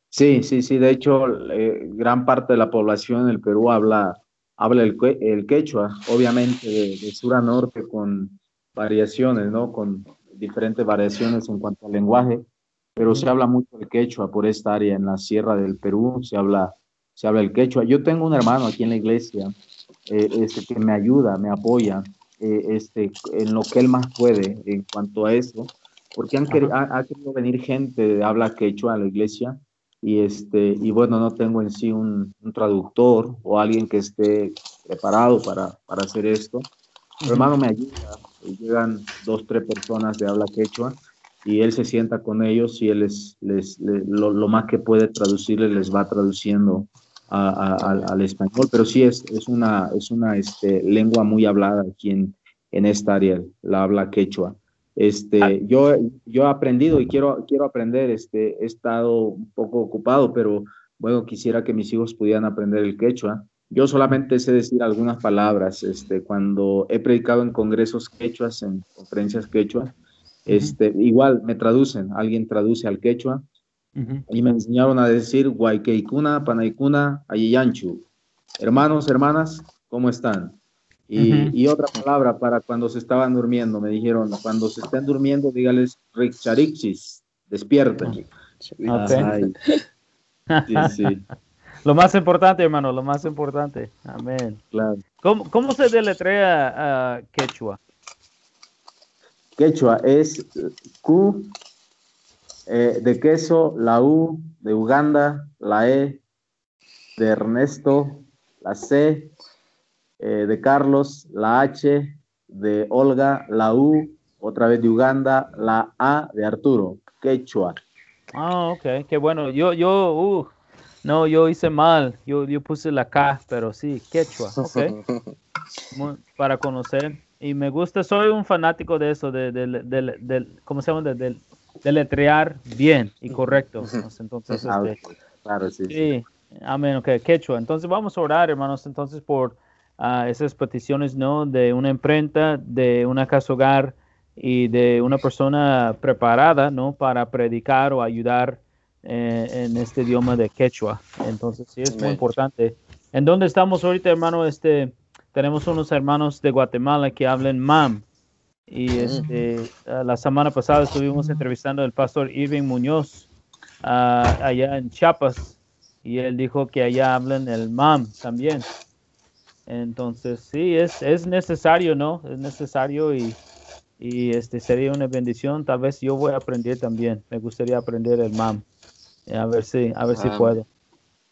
D: Sí, sí, sí. De hecho, eh, gran parte de la población en el Perú habla, habla el, el quechua, obviamente de, sur a norte, con variaciones, ¿no? Con diferentes variaciones en cuanto al lenguaje, pero se habla mucho el quechua por esta área en la sierra del Perú, se habla, se habla el quechua. Yo tengo un hermano aquí en la iglesia eh, este, que me ayuda, me apoya eh, este, en lo que él más puede en cuanto a eso, porque han ha, querido venir gente de habla quechua a la iglesia y, este, y bueno, no tengo en sí un, traductor o alguien que esté preparado para, para hacer esto. Mi hermano me ayuda, llegan dos, tres personas de habla quechua y él se sienta con ellos y él les, les, lo, más que puede traducirles les va traduciendo al español, pero sí es, es una, es una este, lengua muy hablada aquí en, en esta área, la habla quechua. Este, ah. yo, yo he aprendido y quiero, quiero aprender, este, he estado un poco ocupado, pero bueno, quisiera que mis hijos pudieran aprender el quechua. Yo solamente sé decir algunas palabras, este, cuando he predicado en congresos quechuas, en conferencias quechua, este, igual me traducen, alguien traduce al quechua, y me enseñaron a decir Guayqueicuna, Panaicuna, Ayiyanchu. Hermanos, hermanas, ¿cómo están? Y, y, otra palabra para cuando se estaban durmiendo, me dijeron, cuando se estén durmiendo, dígales Richarixis, despierten. Okay.
A: Sí, sí. Lo más importante, hermano, lo más importante. Amén. Claro. ¿Cómo, cómo se deletrea uh, quechua?
D: Quechua es Q eh, de queso, la U, de Uganda, la E, de Ernesto, la C, eh, de Carlos, la H, de Olga, la U, otra vez de Uganda, la A de Arturo, quechua.
A: Ah, ok, qué bueno. Yo, yo, uh, no, yo hice mal. Yo, yo puse la K, pero sí, quechua, ok. para conocer. Y me gusta, soy un fanático de eso, de, de, de, ¿cómo se llama? De, deletrear bien y correcto. Entonces, ah, este, claro, sí, sí. Amén, ok, quechua. Entonces vamos a orar, hermanos, entonces por uh, esas peticiones, ¿no? De una imprenta, de una casa hogar y de una persona preparada, ¿no? Para predicar o ayudar eh, en este idioma de quechua. Entonces, sí, es muy importante. ¿En dónde estamos ahorita, hermano? Este, tenemos unos hermanos de Guatemala que hablan MAM. Y este, la semana pasada estuvimos entrevistando al pastor Irving Muñoz allá en Chiapas y él dijo que allá hablan el MAM también. Entonces, sí, es, es necesario, ¿no? Es necesario y, y este sería una bendición. Tal vez yo voy a aprender también. Me gustaría aprender el MAM. A ver si, a ver si puedo.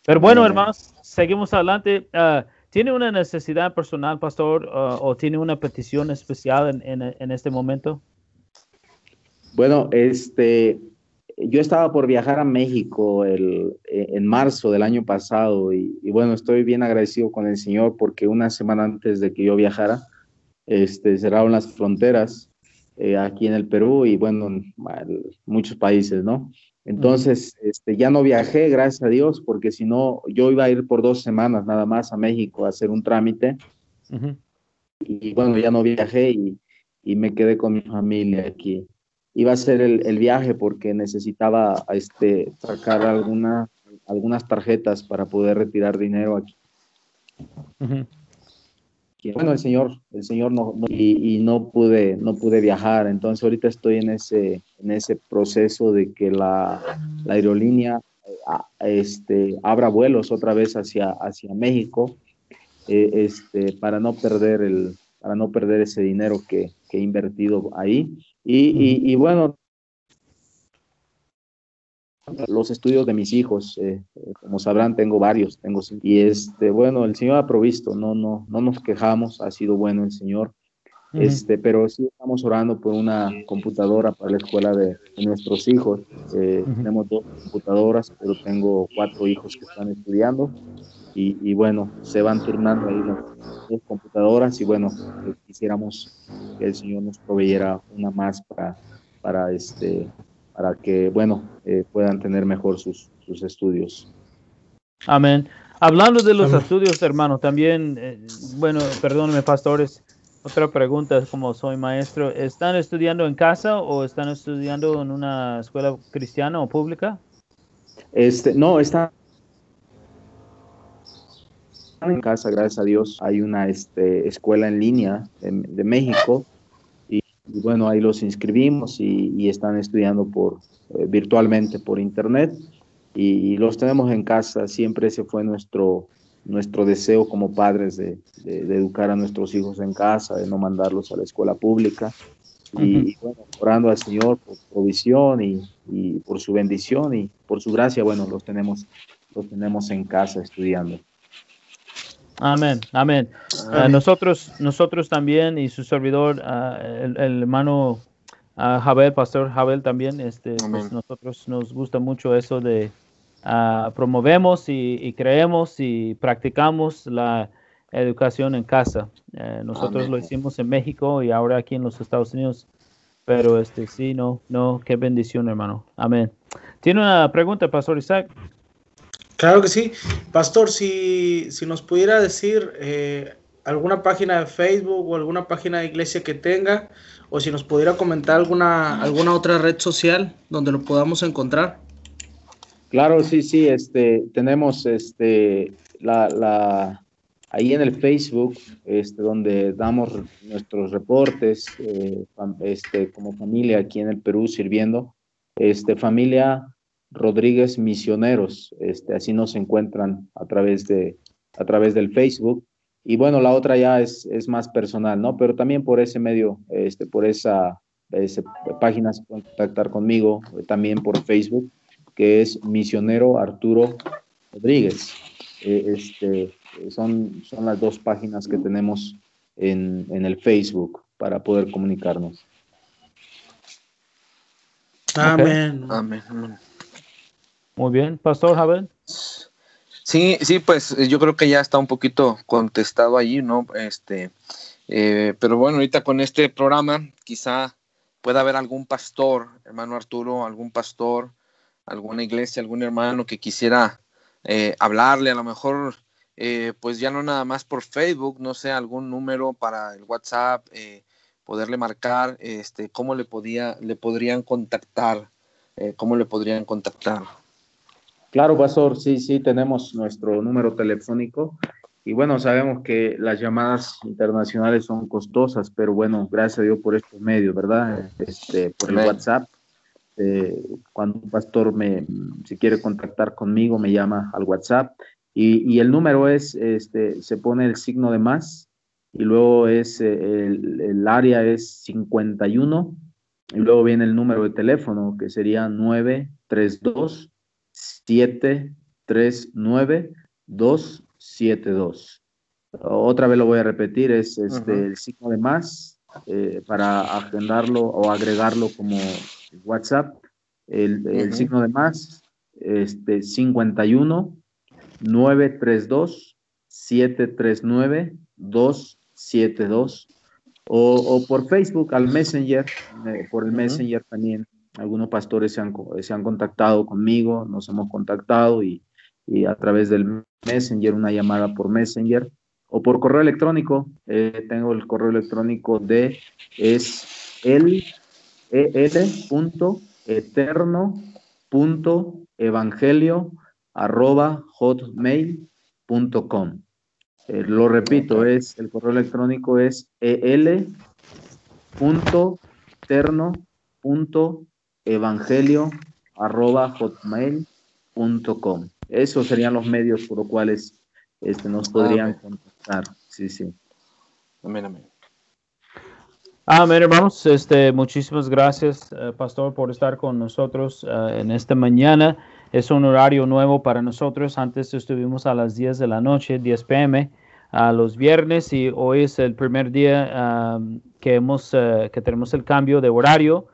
A: Pero bueno, hermanos, seguimos adelante. Ah, ¿Tiene una necesidad personal, pastor, uh, o tiene una petición especial en, en, este momento?
D: Bueno, este, yo estaba por viajar a México el, en marzo del año pasado y, bueno, estoy bien agradecido con el Señor porque una semana antes de que yo viajara, este, cerraron las fronteras eh, aquí en el Perú y bueno, en muchos países, ¿no? Entonces, este, ya no viajé, gracias a Dios, porque si no, yo iba a ir por dos semanas nada más a México a hacer un trámite. Y bueno, ya no viajé y, y, me quedé con mi familia aquí. Iba a hacer el, el viaje porque necesitaba este, sacar alguna, algunas tarjetas para poder retirar dinero aquí bueno, el Señor, el Señor no, y, no pude, no pude viajar. Entonces ahorita estoy en ese, en ese proceso de que la, aerolínea este, abra vuelos otra vez hacia, hacia México, eh, este, para no perder el, para no perder ese dinero que, he invertido ahí. Y, y bueno, los estudios de mis hijos, eh, eh, como sabrán, tengo varios, tengo y este, bueno, el Señor ha provisto, no, no, no nos quejamos, ha sido bueno el Señor, este, pero sí estamos orando por una computadora para la escuela de, nuestros hijos. Eh, tenemos dos computadoras, pero tengo cuatro hijos que están estudiando y, y bueno, se van turnando ahí las computadoras y bueno, quisiéramos que el Señor nos proveyera una más para, para este, para que, bueno, eh, puedan tener mejor sus, sus, estudios.
A: Amén. Hablando de los estudios, hermano, también, eh, bueno, perdóneme, pastores, otra pregunta, como soy maestro, ¿están estudiando en casa o están estudiando en una escuela cristiana o pública?
D: Este, no, están en casa, gracias a Dios. Hay una este, escuela en línea de, de México bueno, ahí los inscribimos y, están estudiando por, eh, virtualmente por internet y, los tenemos en casa. Siempre ese fue nuestro, nuestro deseo como padres de, educar a nuestros hijos en casa, de no mandarlos a la escuela pública. Y, bueno, orando al Señor por provisión y, y, por su bendición y por su gracia, bueno, los tenemos, los tenemos en casa estudiando.
A: Amén, amén. Ah, nosotros, nosotros también y su servidor, ah, el, hermano uh, Jabel, pastor Jabel también, este, pues, nosotros nos gusta mucho eso de promovemos y, creemos y practicamos la educación en casa. Eh, nosotros lo hicimos en México y ahora aquí en los Estados Unidos. Pero este sí, no, no, qué bendición, hermano. Amén. Tiene una pregunta, Pastor Isaac.
B: Claro que sí. Pastor, si, si nos pudiera decir eh, alguna página de Facebook o alguna página de iglesia que tenga, o si nos pudiera comentar alguna, alguna otra red social donde lo podamos encontrar.
D: Claro, sí, sí, este, tenemos este, la, la, ahí en el Facebook, este, donde damos nuestros reportes, eh, este, como familia aquí en el Perú sirviendo, este, familia Rodríguez Misioneros, este, así nos encuentran a través, de, a través del Facebook. Y bueno, la otra ya es, es más personal, ¿no? Pero también por ese medio, este, por esa, página se pueden contactar conmigo, también por Facebook, que es Misionero Arturo Rodríguez. Eh, este, son, son las dos páginas que tenemos en, en el Facebook para poder comunicarnos.
B: Amén.
C: Amén.
A: Muy bien, Pastor Javier.
C: Sí, sí, pues eh, yo creo que ya está un poquito contestado allí, ¿no? Este, eh, pero bueno, ahorita con este programa quizá pueda haber algún pastor, hermano Arturo, algún pastor, alguna iglesia, algún hermano que quisiera eh, hablarle, a lo mejor, pues ya no nada más por Facebook, no sé, algún número para el WhatsApp, poderle marcar, este, cómo le podía, le podrían contactar, cómo le podrían contactar.
D: Claro, Pastor, sí, sí, tenemos nuestro número telefónico y bueno, sabemos que las llamadas internacionales son costosas, pero bueno, gracias a Dios por estos medios, ¿verdad? Este, por el WhatsApp. Eh, cuando un pastor me, si quiere contactar conmigo, me llama al WhatsApp y, el número es, este, se pone el signo de más y luego es, eh, el, el área es 51 y luego viene el número de teléfono que sería 932 739-272. Otra vez lo voy a repetir, es este, el signo de más eh, para agendarlo o agregarlo como WhatsApp. El, signo de más, este, 51 932 739 272 o, o por Facebook al Messenger, eh, por el Messenger también algunos pastores se han, se han contactado conmigo, nos hemos contactado y, y, a través del Messenger, una llamada por Messenger o por correo electrónico. Eh, tengo el correo electrónico de es el evangelio arroba hotmail.com. Eh, lo repito, es el correo electrónico es el.terno.evangelio evangelio arroba hotmail.com. Esos serían los medios por los cuales este, nos podrían contactar. Sí, sí.
C: Amén, amén.
A: Amén, hermanos. Este, muchísimas gracias, eh, Pastor, por estar con nosotros eh, en esta mañana. Es un horario nuevo para nosotros. Antes estuvimos a las 10 de la noche, 10 pm, a los viernes, y hoy es el primer día que, hemos, eh, que tenemos el cambio de horario.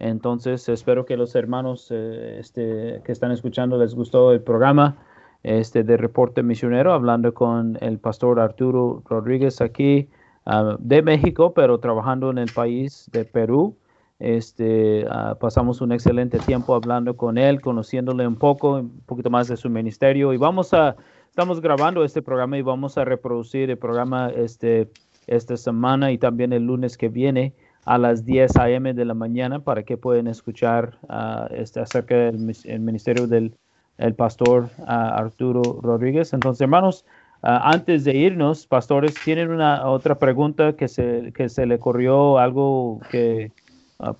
A: Entonces, espero que los hermanos eh, este, que están escuchando les gustó el programa este, de Reporte Misionero, hablando con el pastor Arturo Rodríguez aquí ah, de México, pero trabajando en el país de Perú. Este, ah, pasamos un excelente tiempo hablando con él, conociéndole un poco, un poquito más de su ministerio. Y vamos a, estamos grabando este programa y vamos a reproducir el programa este, esta semana y también el lunes que viene a las 10 a.m. de la mañana para que puedan escuchar uh, este, acerca del ministerio del el pastor uh, Arturo Rodríguez. Entonces, hermanos, Ah, antes de irnos, pastores, ¿tienen una otra pregunta que se, que se le corrió algo que,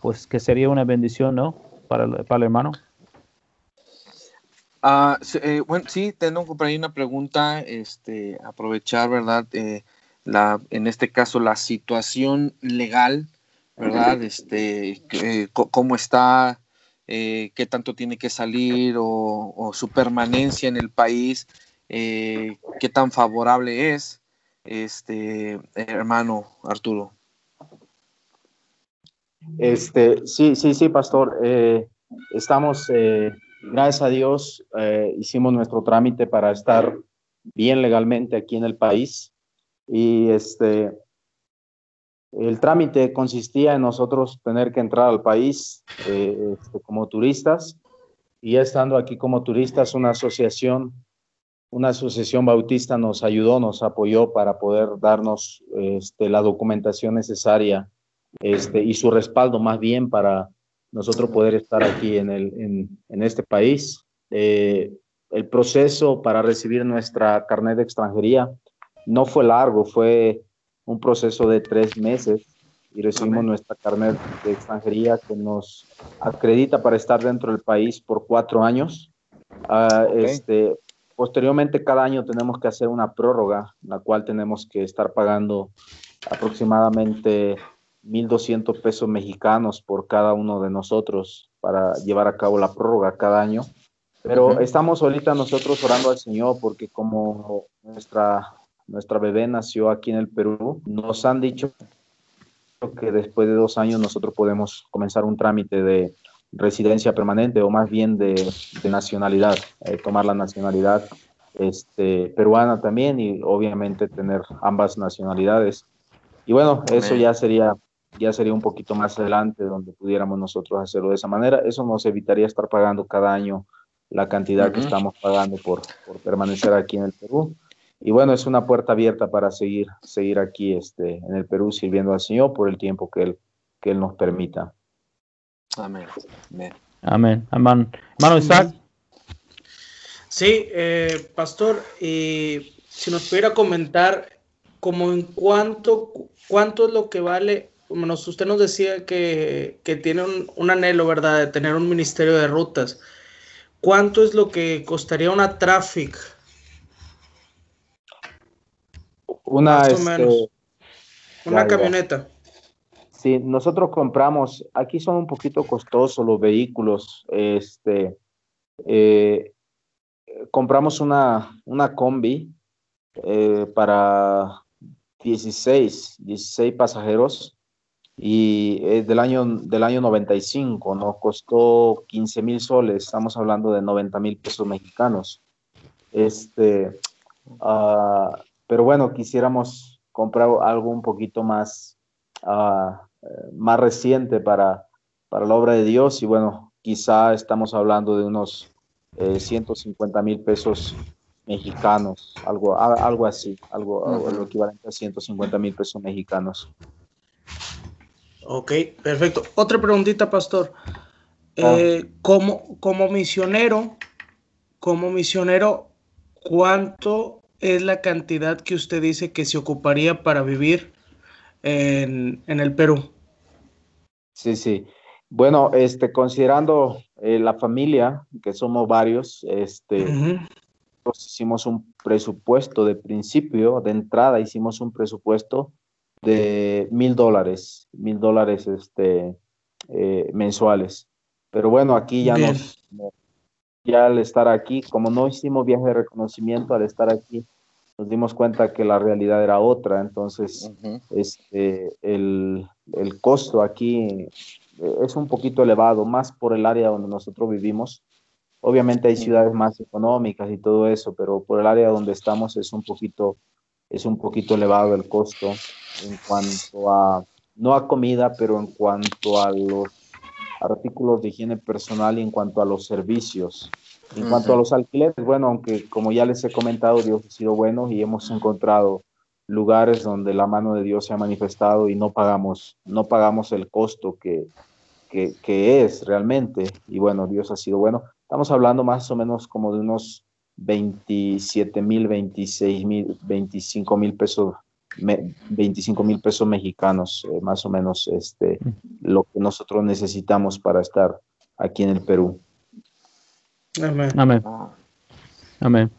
A: pues, que sería una bendición, ¿no? Para, para el hermano.
C: Eh, bueno, sí, tengo por ahí una pregunta, este, aprovechar, ¿verdad? Eh, la, en este caso, la situación legal, ¿verdad? Este, cómo está, eh, qué tanto tiene que salir o, su permanencia en el país, qué tan favorable es, este, hermano Arturo.
D: Este, sí, sí, sí, pastor. estamos gracias a Dios, eh, hicimos nuestro trámite para estar bien legalmente aquí en el país. Y este, el trámite consistía en nosotros tener que entrar al país eh, este, como turistas. Y estando aquí como turistas, una asociación, una asociación bautista nos ayudó, nos apoyó para poder darnos este, la documentación necesaria este, y su respaldo más bien para nosotros poder estar aquí en, este país. Eh, el proceso para recibir nuestra carnet de extranjería no fue largo, fue un proceso de tres meses y recibimos nuestra carnet de extranjería que nos acredita para estar dentro del país por cuatro años. Ah, este, posteriormente, cada año tenemos que hacer una prórroga, la cual tenemos que estar pagando aproximadamente 1.200 pesos mexicanos por cada uno de nosotros para llevar a cabo la prórroga cada año. Pero estamos ahorita nosotros orando al Señor porque como nuestra, nuestra bebé nació aquí en el Perú, nos han dicho que después de dos años nosotros podemos comenzar un trámite de residencia permanente o más bien de, nacionalidad, eh, tomar la nacionalidad este, peruana también y obviamente tener ambas nacionalidades. Y bueno, eso ya sería ya sería un poquito más adelante donde pudiéramos nosotros hacerlo de esa manera. Eso nos evitaría estar pagando cada año la cantidad que estamos pagando por, por, permanecer aquí en el Perú. Y bueno, es una puerta abierta para seguir, seguir aquí este, en el Perú sirviendo al Señor por el tiempo que Él, que él nos permita.
C: Amén.
A: Amén. Amén. Hermano Isaac.
B: Sí, eh, pastor, y si nos pudiera comentar como en cuánto, cuánto es lo que vale usted nos decía que, tiene un, anhelo, ¿verdad?, de tener un ministerio de rutas. ¿Cuánto es lo que costaría una traffic?
D: Una, este,
B: Una camioneta.
D: Sí, nosotros compramos, aquí son un poquito costosos los vehículos, este, eh, compramos una, una combi eh, para 16, 16 pasajeros y es del año, del año 95, nos costó 15 mil soles, estamos hablando de 90 mil pesos mexicanos. Este, ah, pero bueno, quisiéramos comprar algo un poquito más, ah, más reciente para, para la obra de Dios y bueno, quizá estamos hablando de unos 150 eh, mil pesos mexicanos, algo, algo así, algo, algo equivalente a 150 mil pesos mexicanos.
B: Ok, perfecto. Otra preguntita, pastor. Ah. Eh, como, como misionero, como misionero, ¿cuánto es la cantidad que usted dice que se ocuparía para vivir en, el Perú?
D: Sí, sí. Bueno, este, considerando eh, la familia, que somos varios, este, hicimos un presupuesto de principio, de entrada hicimos un presupuesto de mil dólares, mil dólares este, eh, mensuales. Pero bueno, aquí ya nos, ya al estar aquí, como no hicimos viaje de reconocimiento, al estar aquí nos dimos cuenta que la realidad era otra, entonces este, el, el, costo aquí eh, es un poquito elevado, más por el área donde nosotros vivimos. Obviamente hay ciudades más económicas y todo eso, pero por el área donde estamos es un poquito es un poquito elevado el costo en cuanto a, no a comida, pero en cuanto a los artículos de higiene personal y en cuanto a los servicios. En cuanto a los alquileres, bueno, aunque como ya les he comentado, Dios ha sido bueno y hemos encontrado lugares donde la mano de Dios se ha manifestado y no pagamos, no pagamos el costo que, que, que es realmente. Y bueno, Dios ha sido bueno. Estamos hablando más o menos como de unos 27 mil, 26 mil, 25 mil pesos, 25 mil pesos mexicanos, eh, más o menos este, lo que nosotros necesitamos para estar aquí en el Perú.
A: Amén. Amén. Amén.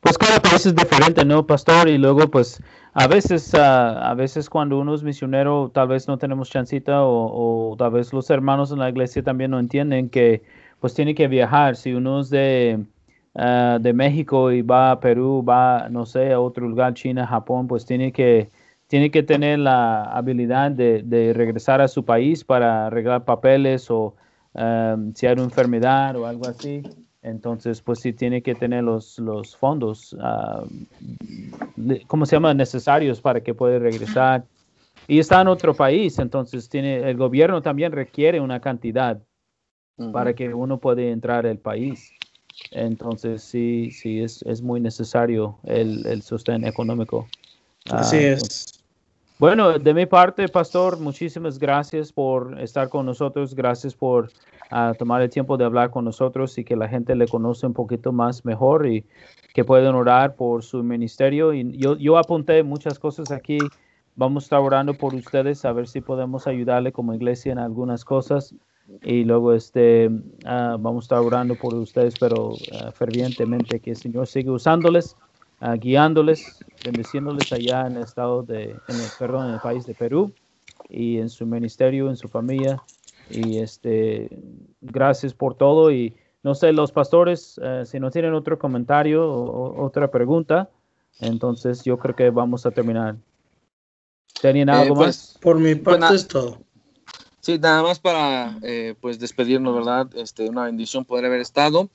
A: Pues cada país es diferente, ¿no, pastor? Y luego, pues, a veces, ah, a veces cuando uno es misionero, tal vez no tenemos chancita o, o, tal vez los hermanos en la iglesia también no entienden que, pues, tiene que viajar. Si uno es de, Ah, de México y va a Perú, va, no sé, a otro lugar, China, Japón, pues tiene que, tiene que tener la habilidad de, regresar a su país para arreglar papeles o si hay una enfermedad o algo así. Entonces, pues sí tiene que tener los, los fondos, uh, ¿cómo se llama? Necesarios para que pueda regresar. Y está en otro país, entonces tiene, el gobierno también requiere una cantidad para que uno pueda entrar al país. Entonces, sí, sí, es, es muy necesario el, el sostén económico.
B: Así ah, es.
A: Bueno, de mi parte, Pastor, muchísimas gracias por estar con nosotros. Gracias por ah, tomar el tiempo de hablar con nosotros y que la gente le conoce un poquito más mejor y que pueden orar por su ministerio. Y yo, yo apunté muchas cosas aquí. Vamos a estar orando por ustedes a ver si podemos ayudarle como iglesia en algunas cosas y luego este ah, vamos a estar orando por ustedes, pero ah, fervientemente que el Señor siga usándoles, uh, guiándoles, bendiciéndoles allá en el estado de, en el, perdón, en el país de Perú y en su ministerio, en su familia. Y este, gracias por todo. Y no sé, los pastores, si no tienen otro comentario o, otra pregunta, entonces yo creo que vamos a terminar. ¿Tenían algo
B: eh, pues,
A: más?
B: Por mi parte es todo.
C: Sí, nada más para eh, pues despedirnos, ¿verdad? Este, una bendición poder haber estado.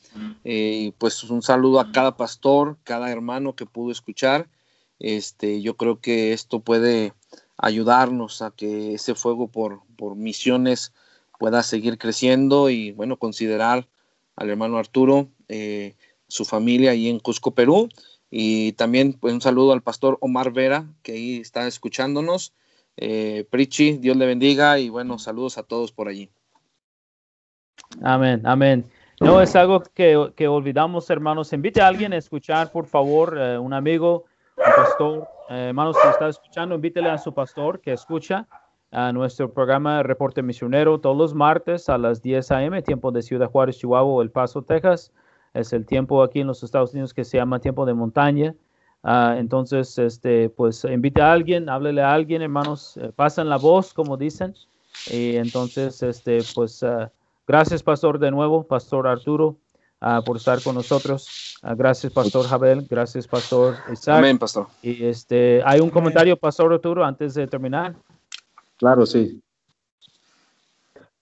C: Eh, pues un saludo a cada pastor, cada hermano que pudo escuchar. Este, yo creo que esto puede ayudarnos a que ese fuego por, por misiones pueda seguir creciendo y bueno, considerar al hermano Arturo, eh, su familia ahí en Cusco, Perú. Y también pues, un saludo al pastor Omar Vera, que ahí está escuchándonos. Eh, Prichi, Dios le bendiga y bueno, saludos a todos por allí.
A: Amén, amén. No es algo que, que olvidamos, hermanos. Invite a alguien a escuchar, por favor, eh, un amigo, un pastor. Eh, hermanos, si está escuchando, invítele a su pastor que escucha a nuestro programa Reporte Misionero todos los martes a las 10 a.m., tiempo de Ciudad Juárez, Chihuahua, El Paso, Texas. Es el tiempo aquí en los Estados Unidos que se llama tiempo de montaña. Ah, entonces, este, pues invite a alguien, háblele a alguien, hermanos, eh, pasan la voz, como dicen. Y entonces, este, pues uh, gracias, pastor, de nuevo, pastor Arturo, uh, por estar con nosotros. gracias, pastor Jabel, gracias, pastor Isaac.
C: Amén, pastor.
A: Y este, hay un comentario, pastor Arturo, antes de terminar.
D: Claro, sí.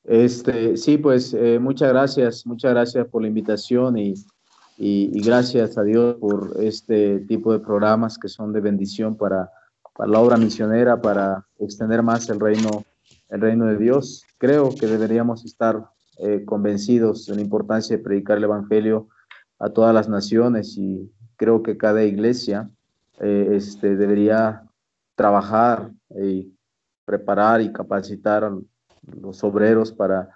D: Este, sí, pues eh, muchas gracias, muchas gracias por la invitación y y, gracias a Dios por este tipo de programas que son de bendición para, para la obra misionera, para extender más el reino, el reino de Dios. Creo que deberíamos estar eh, convencidos de la importancia de predicar el Evangelio a todas las naciones y creo que cada iglesia eh, este, debería trabajar y preparar y capacitar a los obreros para,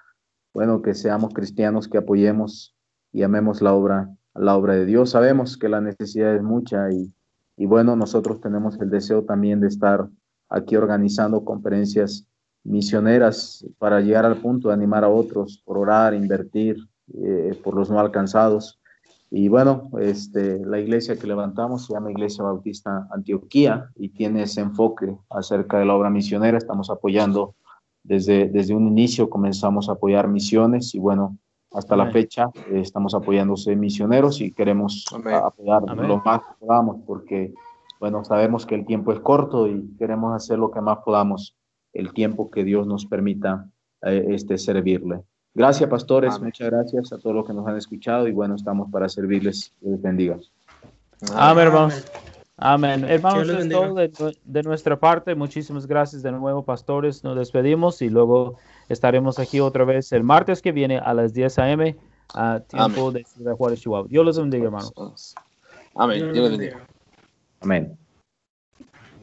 D: bueno, que seamos cristianos, que apoyemos y amemos la obra la obra de Dios. Sabemos que la necesidad es mucha y, y bueno, nosotros tenemos el deseo también de estar aquí organizando conferencias misioneras para llegar al punto de animar a otros por orar, invertir eh, por los no alcanzados. Y bueno, este, la iglesia que levantamos se llama Iglesia Bautista Antioquía y tiene ese enfoque acerca de la obra misionera. Estamos apoyando desde, desde un inicio, comenzamos a apoyar misiones y bueno, hasta la fecha eh, estamos apoyándose misioneros y queremos apoyar lo más que podamos porque, bueno, sabemos que el tiempo es corto y queremos hacer lo que más podamos el tiempo que Dios nos permita eh, este, servirle. Gracias, pastores. Muchas gracias a todos los que nos han escuchado y bueno, estamos para servirles. Dios bendiga.
A: Amén, hermanos. Amén. Hermanos, es todo de, de, nuestra parte. Muchísimas gracias de nuevo, pastores. Nos despedimos y luego estaremos aquí otra vez el martes que viene a las 10 a.m. a tiempo de Ciudad Juárez, Chihuahua. Dios los bendiga, hermanos.
C: Amén. Dios los bendiga.
D: Amén.